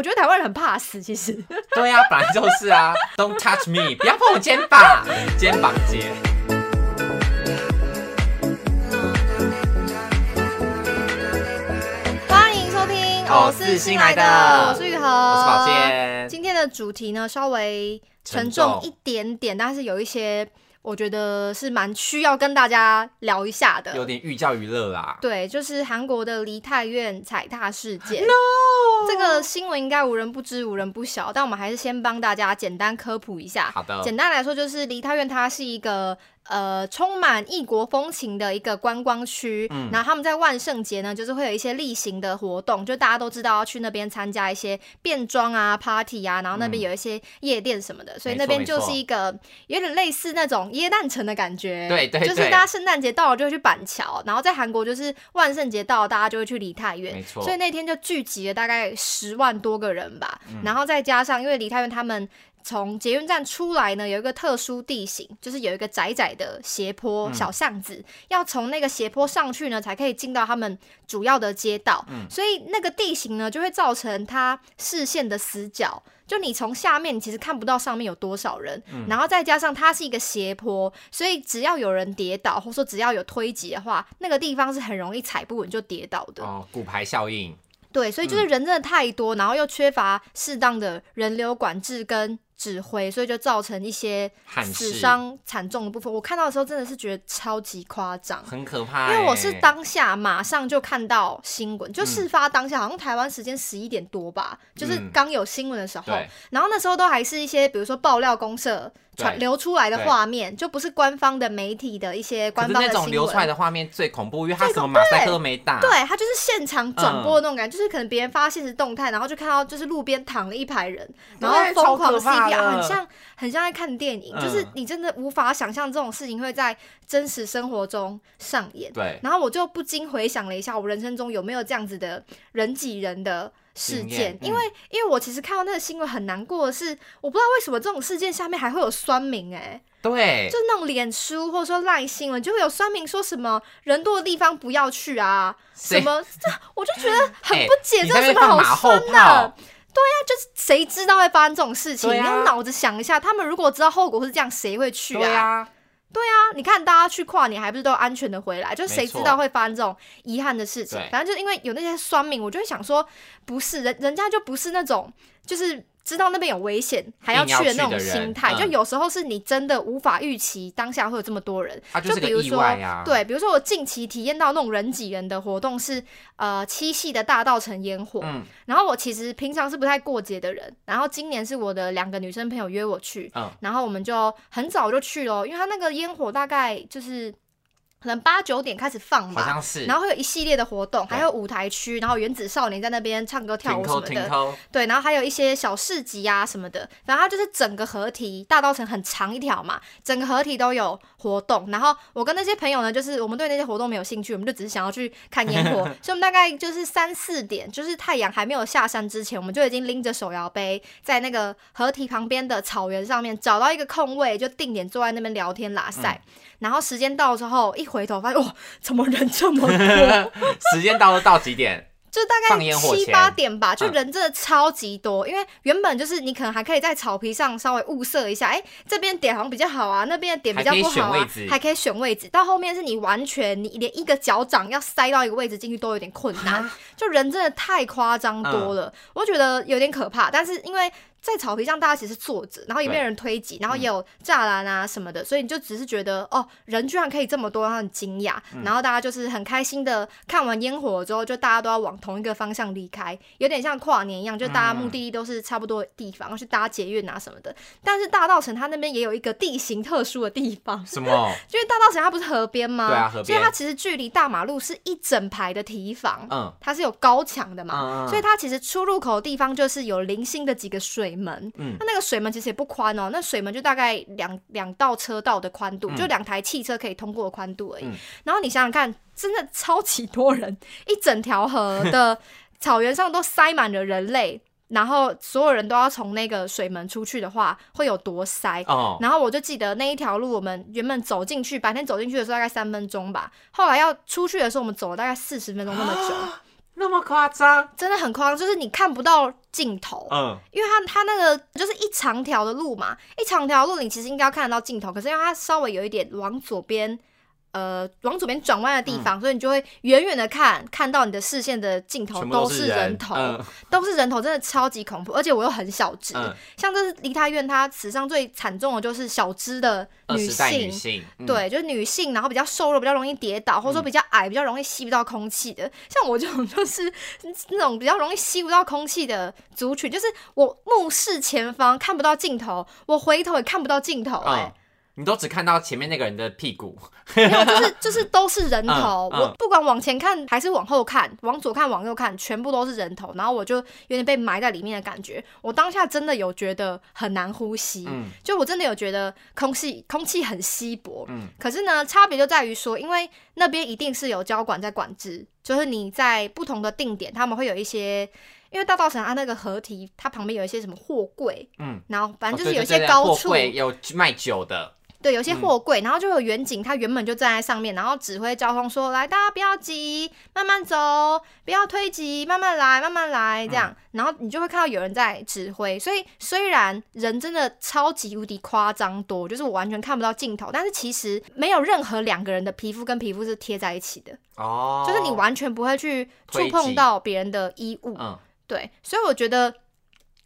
我觉得台湾人很怕死，其实。对呀、本来就是啊，Don't touch me，不要碰我肩膀，肩膀节。欢迎收听我是新来的我是玉和，我是宝。健，今天的主题呢，稍微沉重一点点，但是有一些我觉得是蛮需要跟大家聊一下的。有点寓教于乐啦。对，就是韩国的梨泰院踩踏事件。这个新闻应该无人不知、无人不晓，但我们还是先帮大家简单科普一下。好的，简单来说，就是梨泰院它是一个呃充满异国风情的一个观光区。嗯。然后他们在万圣节呢，就是会有一些例行的活动，就大家都知道要去那边参加一些变装啊、party 啊，然后那边有一些夜店什么的，所以那边就是一个有点类似那种耶诞城的感觉。对对就是大家圣诞节到了就会去板桥，然后在韩国就是万圣节到了，大家就会去梨泰院。没错。所以那天就聚集了大概十万多个人吧，嗯。然后再加上因为梨泰院他们从捷运站出来呢，有一个特殊地形，就是有一个窄窄的斜坡嗯小巷子，要从那个斜坡上去呢，才可以进到他们主要的街道。嗯所以那个地形呢，就会造成他视线的死角。就你从下面，你其实看不到上面有多少人，嗯然后再加上它是一个斜坡，所以只要有人跌倒，或者说只要有推挤的话，那个地方是很容易踩不稳就跌倒的。哦，骨牌效应，对，所以就是人真的太多，然后又缺乏适当的人流管制跟指挥，所以就造成一些死伤惨重的部分。我看到的时候真的是觉得超级夸张。很可怕欸。因为我是当下马上就看到新闻，就事发当下，好像台湾时间十一点多吧，就是嗯刚有新闻的时候，对然后那时候都还是一些比如说爆料公社传流出来的画面，就不是官方的媒体的一些官方的新闻。种流出来的画面最恐怖，因为它最恐什么马赛克都没打。对，他就是现场转播的那种感嗯觉，就是可能别人发现实动态，然后就看到就是路边躺了一排人，然后疯狂 CPR，很像很像在看电影，嗯就是你真的无法想象这种事情会在真实生活中上演。对，然后我就不禁回想了一下，我人生中有没有这样子的人挤人的事件？嗯因为因为我其实看到那个新闻很难过的是，我不知道为什么这种事件下面还会有酸民哎、对，就是那种脸书或者说赖新闻，就会有酸民说什么人多的地方不要去啊，什么这我就觉得很哎不解，这有什么好放马后酸的？炮，谁知道会发生这种事情？啊你用脑子想一下，他们如果知道后果是这样，谁会去对啊，啊，你看大家去跨年还不是都安全的回来？就谁知道会发生这种遗憾的事情？反正就是因为有那些酸民，我就会想说，不是人，人家就不是那种就是。知道那边有危险还要去的那种心态，嗯就有时候是你真的无法预期当下会有这么多人。它就比如说。对，比如说我近期体验到那种人挤人的活动是呃七夕的大稻城烟火，嗯然后我其实平常是不太过节的人，然后今年是我的两个女生朋友约我去，嗯，然后我们就很早就去了，因为他那个烟火大概就是可能八九点开始放吧。好像是。然后会有一系列的活动，还有舞台区，然后原子少年在那边唱歌跳舞什么的，对，然后还有一些小市集啊什么的，反正它就是整个合体，大稻城很长一条嘛，整个合体都有活动。然后我跟那些朋友呢，就是我们对那些活动没有兴趣，我们就只是想要去看烟火，所以我们大概就是三四点，就是太阳还没有下山之前，我们就已经拎着手摇杯，在那个合体旁边的草原上面找到一个空位，就定点坐在那边聊天拉塞。然后时间到之后，一回头发现，哇，怎么人这么多？时间到了到几点？就大概七八点吧，就嗯人真的超级多。因为原本就是你可能还可以在草皮上稍微物色一下，哎、这边点好像比较好啊，那边的点比较不好啊还可以选位，置。到后面是你完全你连一个脚掌要塞到一个位置进去都有点困难，就人真的太夸张嗯多了，我觉得有点可怕。但是因为在草皮上，大家其实坐着，然后也没有人推挤，然后嗯也有栅栏啊什么的，所以你就只是觉得哦，人居然可以这么多，然后很惊讶，嗯然后大家就是很开心的看完烟火之后，就大家都要往同一个方向离开，有点像跨年一样，就大家目的地都是差不多的地方，要去搭捷运啊什么的。但是大道城它那边也有一个地形特殊的地方，什么？因 为大道城它不是河边吗？对啊河边所以它其实距离大马路是一整排的堤防，嗯它是有高墙的嘛。嗯，所以它其实出入口的地方就是有零星的几个水门，嗯那那个水门其实也不宽哦，那水门就大概两两道车道的宽度，嗯就两台汽车可以通过的宽度而已。嗯然后你想想看，真的超级多人，一整条河的 草原上都塞满了人类，然后所有人都要从那个水门出去的话，会有多塞？哦，然后我就记得那一条路，我们原本走进去，白天走进去的时候大概三分钟吧，后来要出去的时候，我们走了大概四十分钟那么久。那么夸张？真的很夸张，就是你看不到尽头。嗯，因为它它那个就是一长条的路嘛，一长条路你其实应该要看得到尽头，可是因为它稍微有一点往左边，呃，往左边转弯的地方，所以你就会远远的看，看到你的视线的尽头都是人。头，嗯。都是人头，真的超级恐怖，而且我又很小只，嗯。像这是梨泰院，它史上最惨重的就是小只的女性。对，就是女性，然后比较瘦弱，比较容易跌倒，或者说比较矮，比较容易吸不到空气的。像我这种 就是那种比较容易吸不到空气的族群，就是我目视前方看不到尽头，我回头也看不到尽头、哎、嗯，你都只看到前面那个人的屁股，没有，就是 就是都是人头，嗯嗯。我不管往前看还是往后看，往左看往右看，全部都是人头，然后我就有点被埋在里面的感觉。我当下真的有觉得很难呼吸，嗯。就我真的有觉得空气空气很稀薄。嗯。可是呢，差别就在于说，因为那边一定是有交管在管制，就是你在不同的定点，他们会有一些。因为大稻城它那个河堤，它旁边有一些什么货柜，嗯，然后反正哦就是有一些高处，有卖酒的，对，有些嗯货柜，然后就有远景，他原本就站在上面，然后指挥交通说：“来，大家不要急，慢慢走，不要推挤，慢慢来，慢慢来。”这嗯样，然后你就会看到有人在指挥。所以虽然人真的超级无敌夸张多，就是我完全看不到尽头，但是其实没有任何两个人的皮肤跟皮肤是贴在一起的，哦，就是你完全不会去触碰到别人的衣物。嗯对，所以我觉得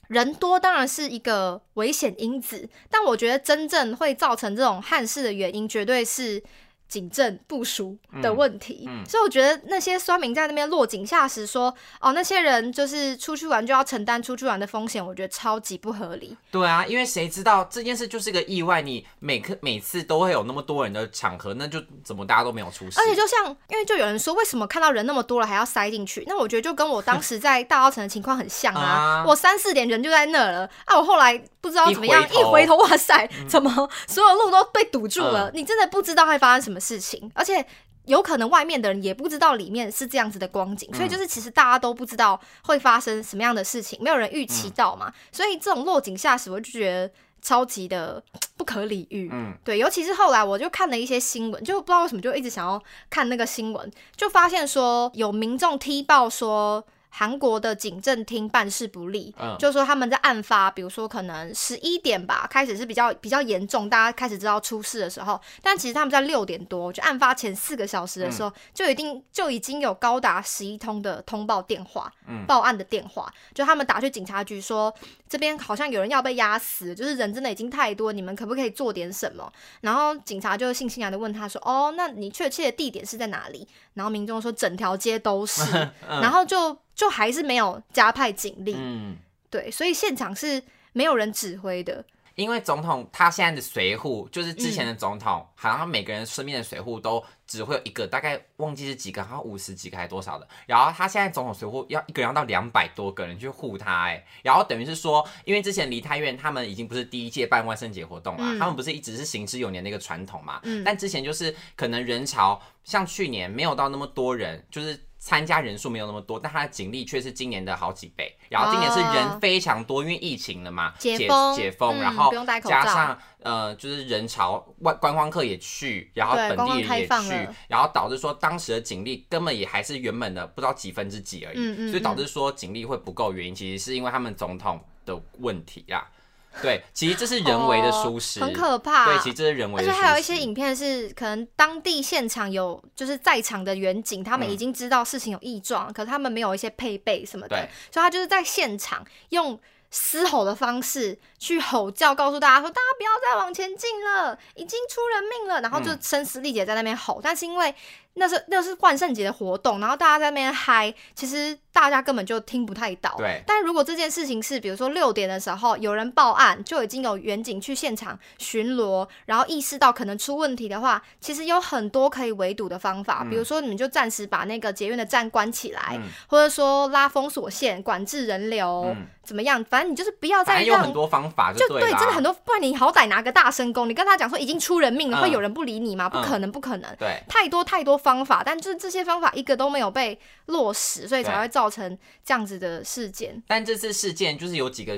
人多当然是一个危险因子，但我觉得真正会造成这种憾事的原因，绝对是警政部署的问题。嗯嗯所以我觉得那些酸民在那边落井下石说，哦，那些人就是出去玩就要承担出去玩的风险，我觉得超级不合理。对啊，因为谁知道这件事就是个意外，你每刻每次都会有那么多人的场合，那就怎么大家都没有出事？而且就像，因为就有人说，为什么看到人那么多了还要塞进去？那我觉得就跟我当时在大澳城的情况很像啊。啊我三四点人就在那了啊，我后来不知道怎么样，一回头哇塞，怎么所有路都被堵住了？嗯你真的不知道会发生什么事情，而且。有可能外面的人也不知道里面是这样子的光景，所以就是其实大家都不知道会发生什么样的事情，没有人预期到嘛，所以这种落井下石，我就觉得超级的不可理喻。嗯对，尤其是后来我就看了一些新闻，就不知道为什么就一直想要看那个新闻，就发现说有民众踢爆说。韩国的警政厅办事不力，嗯就说他们在案发，比如说可能十一点吧，开始是比较比较严重，大家开始知道出事的时候，但其实他们在六点多，就案发前四个小时的时候，就已经就已经有高达十一通的通报电话，嗯报案的电话，就他们打去警察局说这边好像有人要被压死，就是人真的已经太多，你们可不可以做点什么？然后警察就悻悻然的问他说：“哦，那你确切的地点是在哪里？”然后民众说整条街都是，然后就就还是没有加派警力，嗯，对，所以现场是没有人指挥的，因为总统他现在的随扈，就是之前嗯的总统，好像每个人身边的随扈都只会有一个，大概忘记是几个，好像五十几个还是多少的。然后他现在总统随扈要一个人要到两百多个人去护他，哎，然后等于是说，因为之前梨泰院他们已经不是第一届办万圣节活动了，嗯他们不是一直是行之有年的一个传统嘛，嗯但之前就是可能人潮像去年没有到那么多人，就是。参加人数没有那么多，但他的警力却是今年的好几倍。然后今年是哦人非常多，因为疫情了嘛，解解封解封，嗯然后加上呃，就是人潮外观光客也去，然后本地人也去然后导致说当时的警力根本也还是原本的不知道几分之几而已，嗯嗯所以导致说警力会不够，原因其实是因为他们总统的问题啦。对，其实这是人为的疏失，哦很可怕。对，其实这是人为的。而且还有一些影片是可能当地现场有就是在场的远景，他们嗯已经知道事情有异状，可他们没有一些配备什么的，所以他就是在现场用嘶吼的方式去吼叫，告诉大家说大家不要再往前进了，已经出人命了，然后就嗯声嘶力竭在那边吼，但是因为那是那是万圣节的活动，然后大家在那边嗨，其实大家根本就听不太到。对但如果这件事情是，比如说六点的时候有人报案，就已经有远警去现场巡逻，然后意识到可能出问题的话，其实有很多可以围堵的方法，比如说你们就暂时把那个捷运的站关起来，嗯或者说拉封锁线、管制人流，嗯怎么样？反正你就是不要再让正有很多方法就对真的很多，不然你好歹拿个大声公，你跟他讲说已经出人命了，嗯会有人不理你吗？不嗯可能，不可能。对。太多太多方法，但就是这些方法一个都没有被落实，所以才会造成这样子的事件。但这次事件就是有几个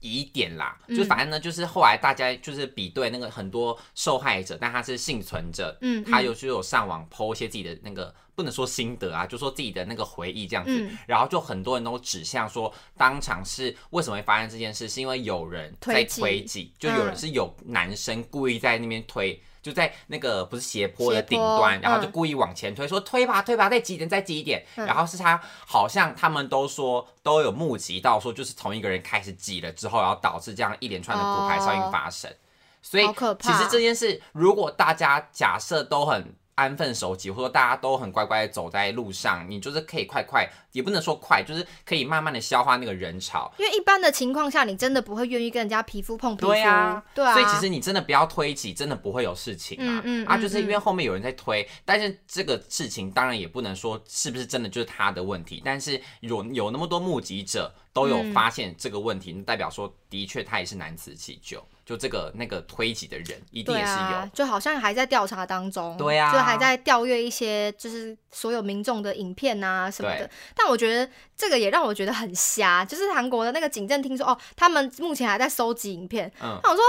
疑点啦，嗯就反正呢，就是后来大家就是比对那个很多受害者，但他是幸存者，嗯他有就有上网 PO 一些自己的那个不能说心得啊，就说自己的那个回忆这样子，嗯然后就很多人都指向说，当场是为什么会发生这件事，是因为有人在推挤推，就有人嗯是有男生故意在那边推。就在那个不是斜坡的顶端，然后就嗯故意往前推，说推吧推吧，再挤一点再挤一点。嗯然后是他好像他们都说都有目击到说，就是从一个人开始挤了之后，然后导致这样一连串的骨牌效应发生。所以其实怕这件事，如果大家假设都很安分守己，或者说大家都很乖乖地走在路上，你就是可以快快，也不能说快，就是可以慢慢的消化那个人潮。因为一般的情况下，你真的不会愿意跟人家皮肤碰皮肤。对啊，对啊。所以其实你真的不要推挤，真的不会有事情啊。啊，嗯嗯嗯就是因为后面有人在推，但是这个事情当然也不能说是不是真的就是他的问题，但是有有那么多目击者都有嗯发现这个问题，那代表说的确他也是难辞其咎。就这个那个推挤的人一定也是有。啊，就好像还在调查当中，对啊就还在调阅一些就是所有民众的影片啊什么的。但我觉得这个也让我觉得很瞎，就是韩国的那个警政厅说哦，他们目前还在收集影片。嗯那我说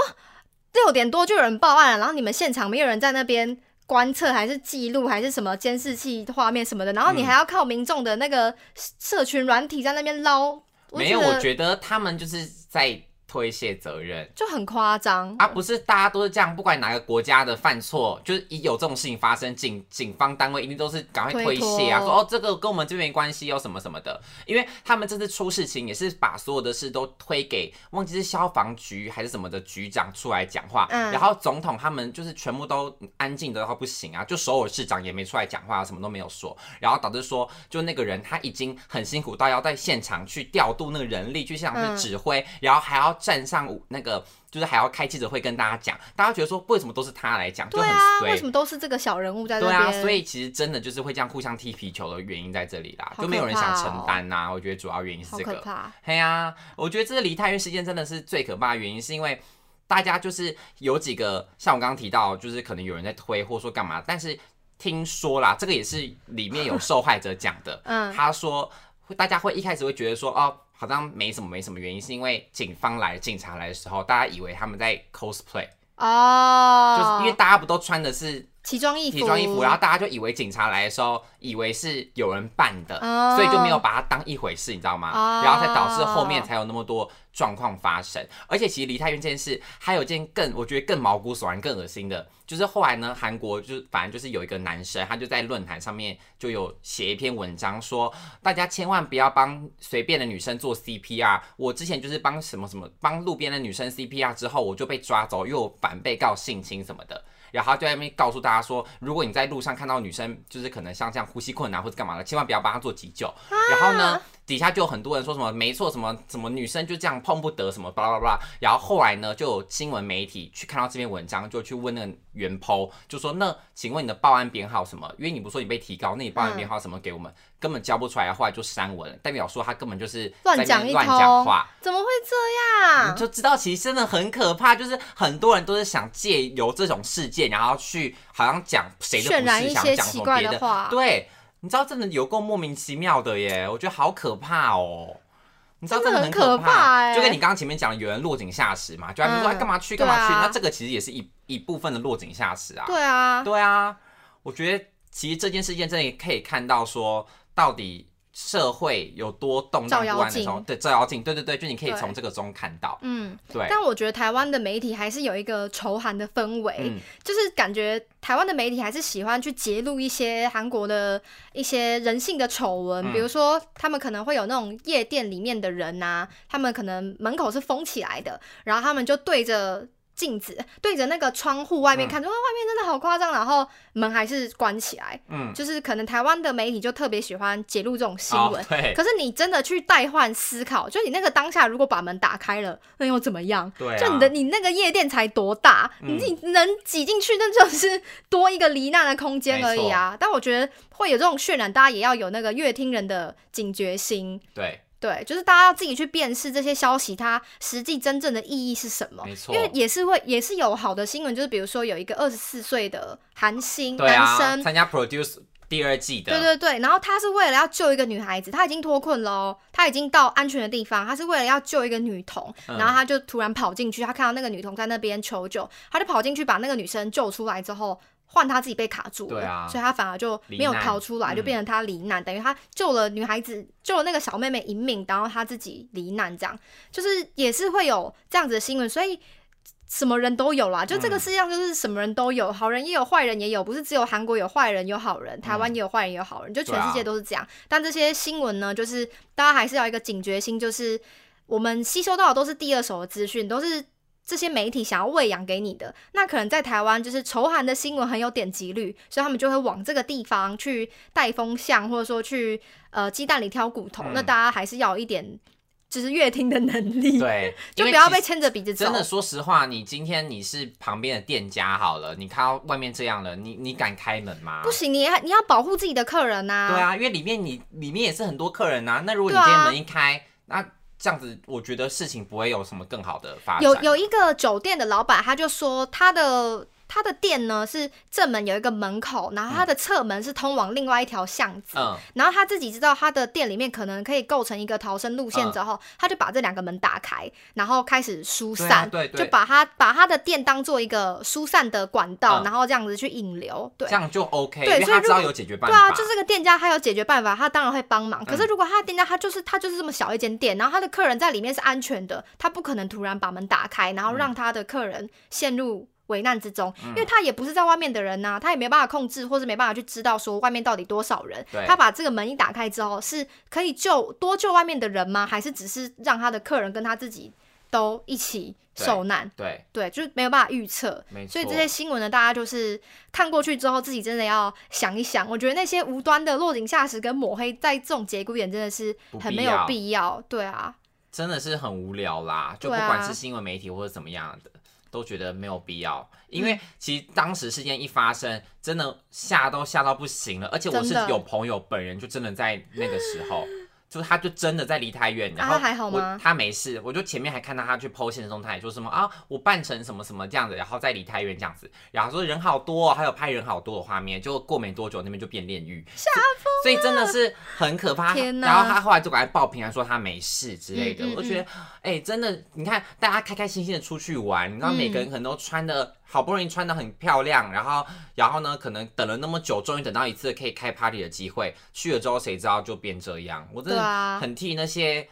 六点多就有人报案了，然后你们现场没有人在那边。观测还是记录还是什么监视器画面什么的，然后你嗯还要靠民众的那个社群软体在那边捞，没有，我觉得他们就是在推卸责任。就很夸张。啊，不是大家都是这样，不管哪个国家的犯错，就是一有这种事情发生，警警方单位一定都是赶快推卸啊，说哦这个跟我们这边没关系哦什么什么的，因为他们这次出事情也是把所有的事都推给忘记是消防局还是什么的局长出来讲话，嗯。然后总统他们就是全部都安静的到不行啊，就首尔市长也没出来讲话，什么都没有说，然后导致说就那个人他已经很辛苦到要在现场去调度那个人力去现场嗯。去指挥，然后还要站上那个就是还要开记者会跟大家讲，大家觉得说为什么都是他来讲，就很对啊，为什。么都是这个小人物在这对？啊，所以其实真的就是会这样互相踢皮球的原因在这里啦，好就没有人想承担呐、我觉得主要原因是这个。可怕。嘿呀、我觉得这个梨泰院事件真的是最可怕的原因，是因为大家就是有几个像我刚刚提到，就是可能有人在推或说干嘛，但是听说啦，这个也是里面有受害者讲的，嗯他说会大家会一开始会觉得说哦。好像没什么没什么原因，是因为警方来、警察来的时候，大家以为他们在 cosplay，、哦，就是因为大家不都穿的是奇装异服，奇装异服，然后大家就以为警察来的时候，以为是有人扮的，哦所以就没有把它当一回事，你知道吗？哦然后才导致后面才有那么多状况发生。而且其实梨泰院这件事，还有一件更我觉得更毛骨悚然、更恶心的，就是后来呢，韩国就是反正就是有一个男生，他就在论坛上面就有写一篇文章说，大家千万不要帮随便的女生做 CPR。我之前就是帮什么什么帮路边的女生 CPR 之后，我就被抓走，因为我反被告性侵什么的。然后就在那边告诉大家说，如果你在路上看到女生，就是可能像这样呼吸困难或者干嘛的，千万不要帮她做急救。然后呢，底下就有很多人说什么没错，什么什么女生就这样碰不得，什么巴拉巴拉。然后后来呢，就有新闻媒体去看到这篇文章，就去问那个原 po，就说那请问你的报案编号什么？因为你不说你被提高，那你报案编号什么给我们？根本交不出来，后来就删文了，代表说他根本就是乱讲话。怎么会这样你？就知道其实真的很可怕，就是很多人都是想借由这种事件，然后去好像讲谁的想讲什么别的话对，你知道真的有够莫名其妙的耶，我觉得好可怕哦。你知道真的的很很可怕。欸就跟你刚刚前面讲的，有人落井下石嘛，就他们说干嘛去干嘛去，那这个其实也是一一部分的落井下石啊。对啊，对啊，我觉得其实这件事件真的可以看到说，到底社会有多动荡的时候，镜对照妖镜，对对对，就你可以对从这个中看到。嗯，对，但我觉得台湾的媒体还是有一个仇韩的氛围，嗯，就是感觉台湾的媒体还是喜欢去揭露一些韩国的一些人性的丑闻，嗯比如说他们可能会有那种夜店里面的人呐、他们可能门口是封起来的，然后他们就对着。镜子对着那个窗户外面嗯看，说、哇外面真的好夸张，然后门还是关起来。嗯，就是可能台湾的媒体就特别喜欢揭露这种新闻，哦对可是你真的去代换思考，就你那个当下如果把门打开了，那又怎么样？对、啊，就你的你那个夜店才多大，你能挤进去，那就是多一个罹难的空间而已啊。但我觉得会有这种渲染，大家也要有那个乐听人的警觉心。对，对，就是大家要自己去辨识这些消息，它实际真正的意义是什么。没错因为也是会，也是有好的新闻，就是比如说有一个二十四岁的韩星、男生，参加 Produce 第二季的，对对对，然后他是为了要救一个女孩子，他已经脱困了哦，他已经到安全的地方，他是为了要救一个女童，嗯然后他就突然跑进去，他看到那个女童在那边求救，他就跑进去把那个女生救出来之后。换他自己被卡住了，对啊。所以他反而就没有逃出来，就嗯变成他罹难，等于他救了女孩子，救了那个小妹妹一命，然后他自己罹难，这样。就是也是会有这样子的新闻，所以什么人都有啦，就这个嗯。世界上就是什么人都有，好人也有，坏人也有，不是只有韩国有坏人有好人，台湾也有坏人有好人，就全世界都是这样。但这些新闻呢，就是大家还是要一个警觉心，就是我们吸收到的都是第二手的资讯，都是。这些媒体想要喂养给你的，那可能在台湾就是仇韩的新闻很有点击率，所以他们就会往这个地方去带风向，或者说去呃鸡蛋里挑骨头。嗯那大家还是要有一点就是阅听的能力，对，就不要被牵着鼻子走。真的，说实话，你今天你是旁边的店家好了，你看到外面这样了，你你敢开门吗？不行，你还你要保护自己的客人呐、对啊，因为里面你里面也是很多客人呐、那如果你今天门一开，那这样子，我觉得事情不会有什么更好的发展。有有一个酒店的老板，他就说他的他的店呢是正门有一个门口，然后他的侧门是通往另外一条巷子。嗯，然后他自己知道他的店里面可能可以构成一个逃生路线之后，他就把这两个门打开，然后开始疏对啊散，对对就把他把他的店当做一个疏散的管道，嗯然后这样子去引流。对这，样就 OK，对所以他知道有解决办法。对啊，就这个店家他有解决办法，他当然会帮忙。可是嗯如果他的店家他就是他就是这么小一间店，然后他的客人在里面是安全的，他不可能突然把门打开，然后嗯让他的客人陷入危难之中，因为他也不是在外面的人呐、他也没办法控制，或是没办法去知道说外面到底多少人。他把这个门一打开之后，是可以救多救外面的人吗？还是只是让他的客人跟他自己都一起受难？对，对，就是没有办法预测。所以这些新闻呢，大家就是看过去之后，自己真的要想一想。我觉得那些无端的落井下石跟抹黑，在这种节骨眼真的是很没有必要必要。对啊，真的是很无聊啦，就不管是新闻媒体或者怎么样的，都觉得没有必要。因嗯为其实当时事件一发生，真的吓都吓到不行了，而且我是有朋友本人就真的在那个时候。就是他就真的在离太远，然后啊还好我吗他没事，我就前面还看到他去 PO 现实动态，说什么啊，我扮成什么什么这样子，然后再离太远这样子，然后说人好多、哦，还有拍人好多的画面，就过没多久那边就变炼狱，吓疯所以真的是很可怕。天哪。然后他后来就赶快报平安说他没事之类的，嗯嗯我就觉得哎、真的，你看大家开开心心的出去玩，你知道每个人可能都穿的好不容易穿的很漂亮，然后然后呢，可能等了那么久，终于等到一次可以开 party 的机会，去了之后谁知道就变这样，我真的对啊。很替那些、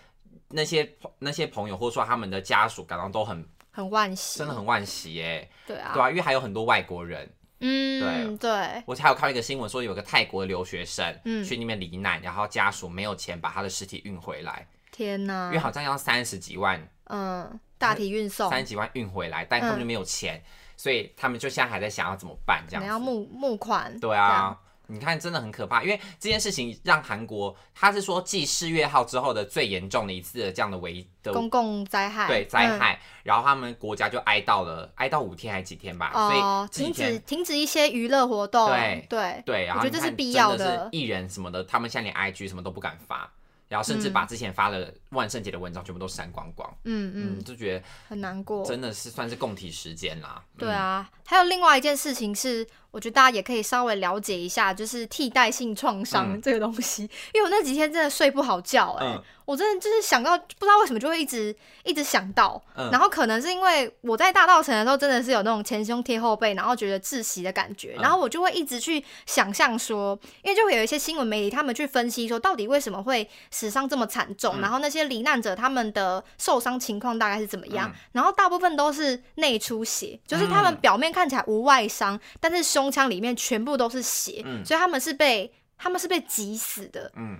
那些那些朋友或者说他们的家属感到都很很惋惜，真的很惋惜耶，对啊，对啊，因为还有很多外国人，嗯，对。对，我还有看到一个新闻说有个泰国的留学生，嗯。去那边罹难，然后家属没有钱把他的尸体运回来，天哪。因为，好像要三十几万嗯，大体运送，三十几万运回来，但他们就没有钱，所以他们就现在还在想要怎么办这可能要。募募款，对，啊，你看真的很可怕，因为这件事情让韩国，他是说继四月号之后的最严重的一次的这样的危的公共灾害，对灾嗯害，然后他们国家就哀悼了，哀悼五天还是几天吧，哦，所以这停止。停止一些娱乐活动，对对。对，然我觉得这是必要的艺人什么的，他们现在连 IG 什么都不敢发，然后甚至把之前发的万圣节的文章全部都删光光。嗯嗯，嗯，就觉得很难过，真的是算是共体时间啦。对啊，还有另外一件事情是，我觉得大家也可以稍微了解一下，就是替代性创伤嗯。这个东西。因为我那几天真的睡不好觉、哎、嗯。我真的就是想到，不知道为什么就会一直一直想到，嗯。然后可能是因为我在大道城的时候真的是有那种前胸贴后背，然后觉得窒息的感觉，嗯。然后我就会一直去想象说，因为就会有一些新闻媒体他们去分析说，到底为什么会死伤这么惨重，嗯。然后那些罹难者他们的受伤情况大概是怎么样，嗯。然后大部分都是内出血，就是他们嗯。表面看起来无外伤，但是胸腔里面全部都是血，嗯。所以他们是被他们是被挤死的。嗯，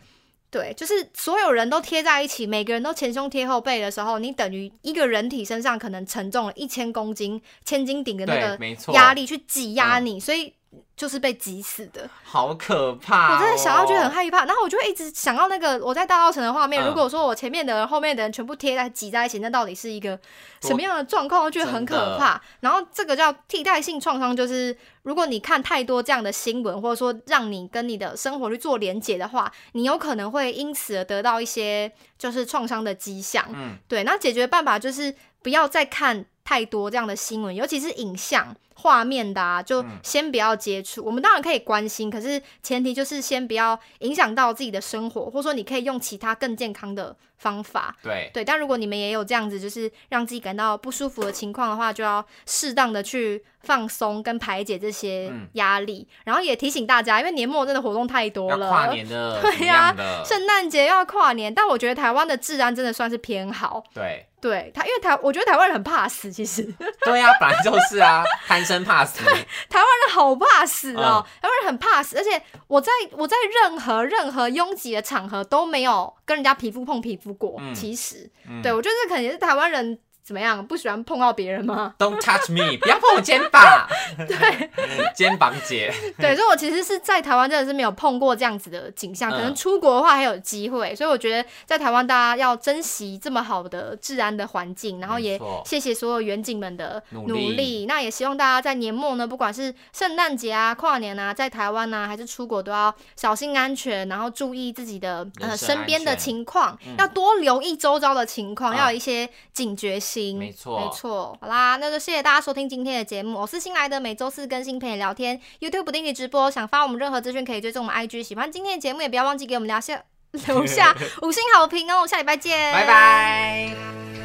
对，就是所有人都贴在一起，每个人都前胸贴后背的时候，你等于一个人体身上可能承重了一千公斤、千斤顶的那，个，压力去挤压嗯。你，所以就是被挤死的。好可怕、我真的想到觉得很害。怕，然后我就会一直想到那个我在大稻城的画面。嗯如果说我前面的人、后面的人全部贴在挤在一起，那到底是一个什么样的状况？我觉得很可怕。然后这个叫替代性创伤，就是如果你看太多这样的新闻，或者说让你跟你的生活去做连结的话，你有可能会因此而得到一些就是创伤的迹象。嗯，对，那解决办法就是不要再看太多这样的新闻，尤其是影像画面的啊，就嗯先不要接触。我们当然可以关心，可是前提就是先不要影响到自己的生活，或者说你可以用其他更健康的方法。对对，但如果你们也有这样子，就是让自己感到不舒服的情况的话，就要适当的去放松跟排解这些嗯压力。然后也提醒大家，因为年末真的活动太多了，跨年的，对呀圣诞节要跨年，但我觉得台湾的治安真的算是偏好。对对他，因为台，我觉得台湾人很怕死，其实对呀、本来就是啊，贪生怕死，台湾人好怕死哦，嗯台湾人很怕死，而且我在我在任何任何拥挤的场合都没有跟人家皮肤碰皮肤过。嗯。其实，嗯。对我觉得这可能也是台湾人怎么样？不喜欢碰到别人吗？Don't touch me，不要碰我肩膀。对，肩膀姐，对，所以我其实是在台湾真的是没有碰过这样子的景象，可能嗯出国的话还有机会，所以我觉得在台湾大家要珍惜这么好的治安的环境，然后也谢谢所有远景们的努努力。那也希望大家在年末呢，不管是圣诞节啊、跨年啊，在台湾啊还是出国，都要小心安全，然后注意自己的呃身身边的情况，嗯。要多留意周遭的情况，啊要有一些警觉心。没错没错。好啦，那就谢谢大家收听今天的节目，我是新来的，每周四更新陪你聊天，YouTube 不定期直播，想发我们任何资讯可以追踪我们 IG，喜欢今天的节目也不要忘记给我们留下留下五星好评哦，下礼拜见，拜拜。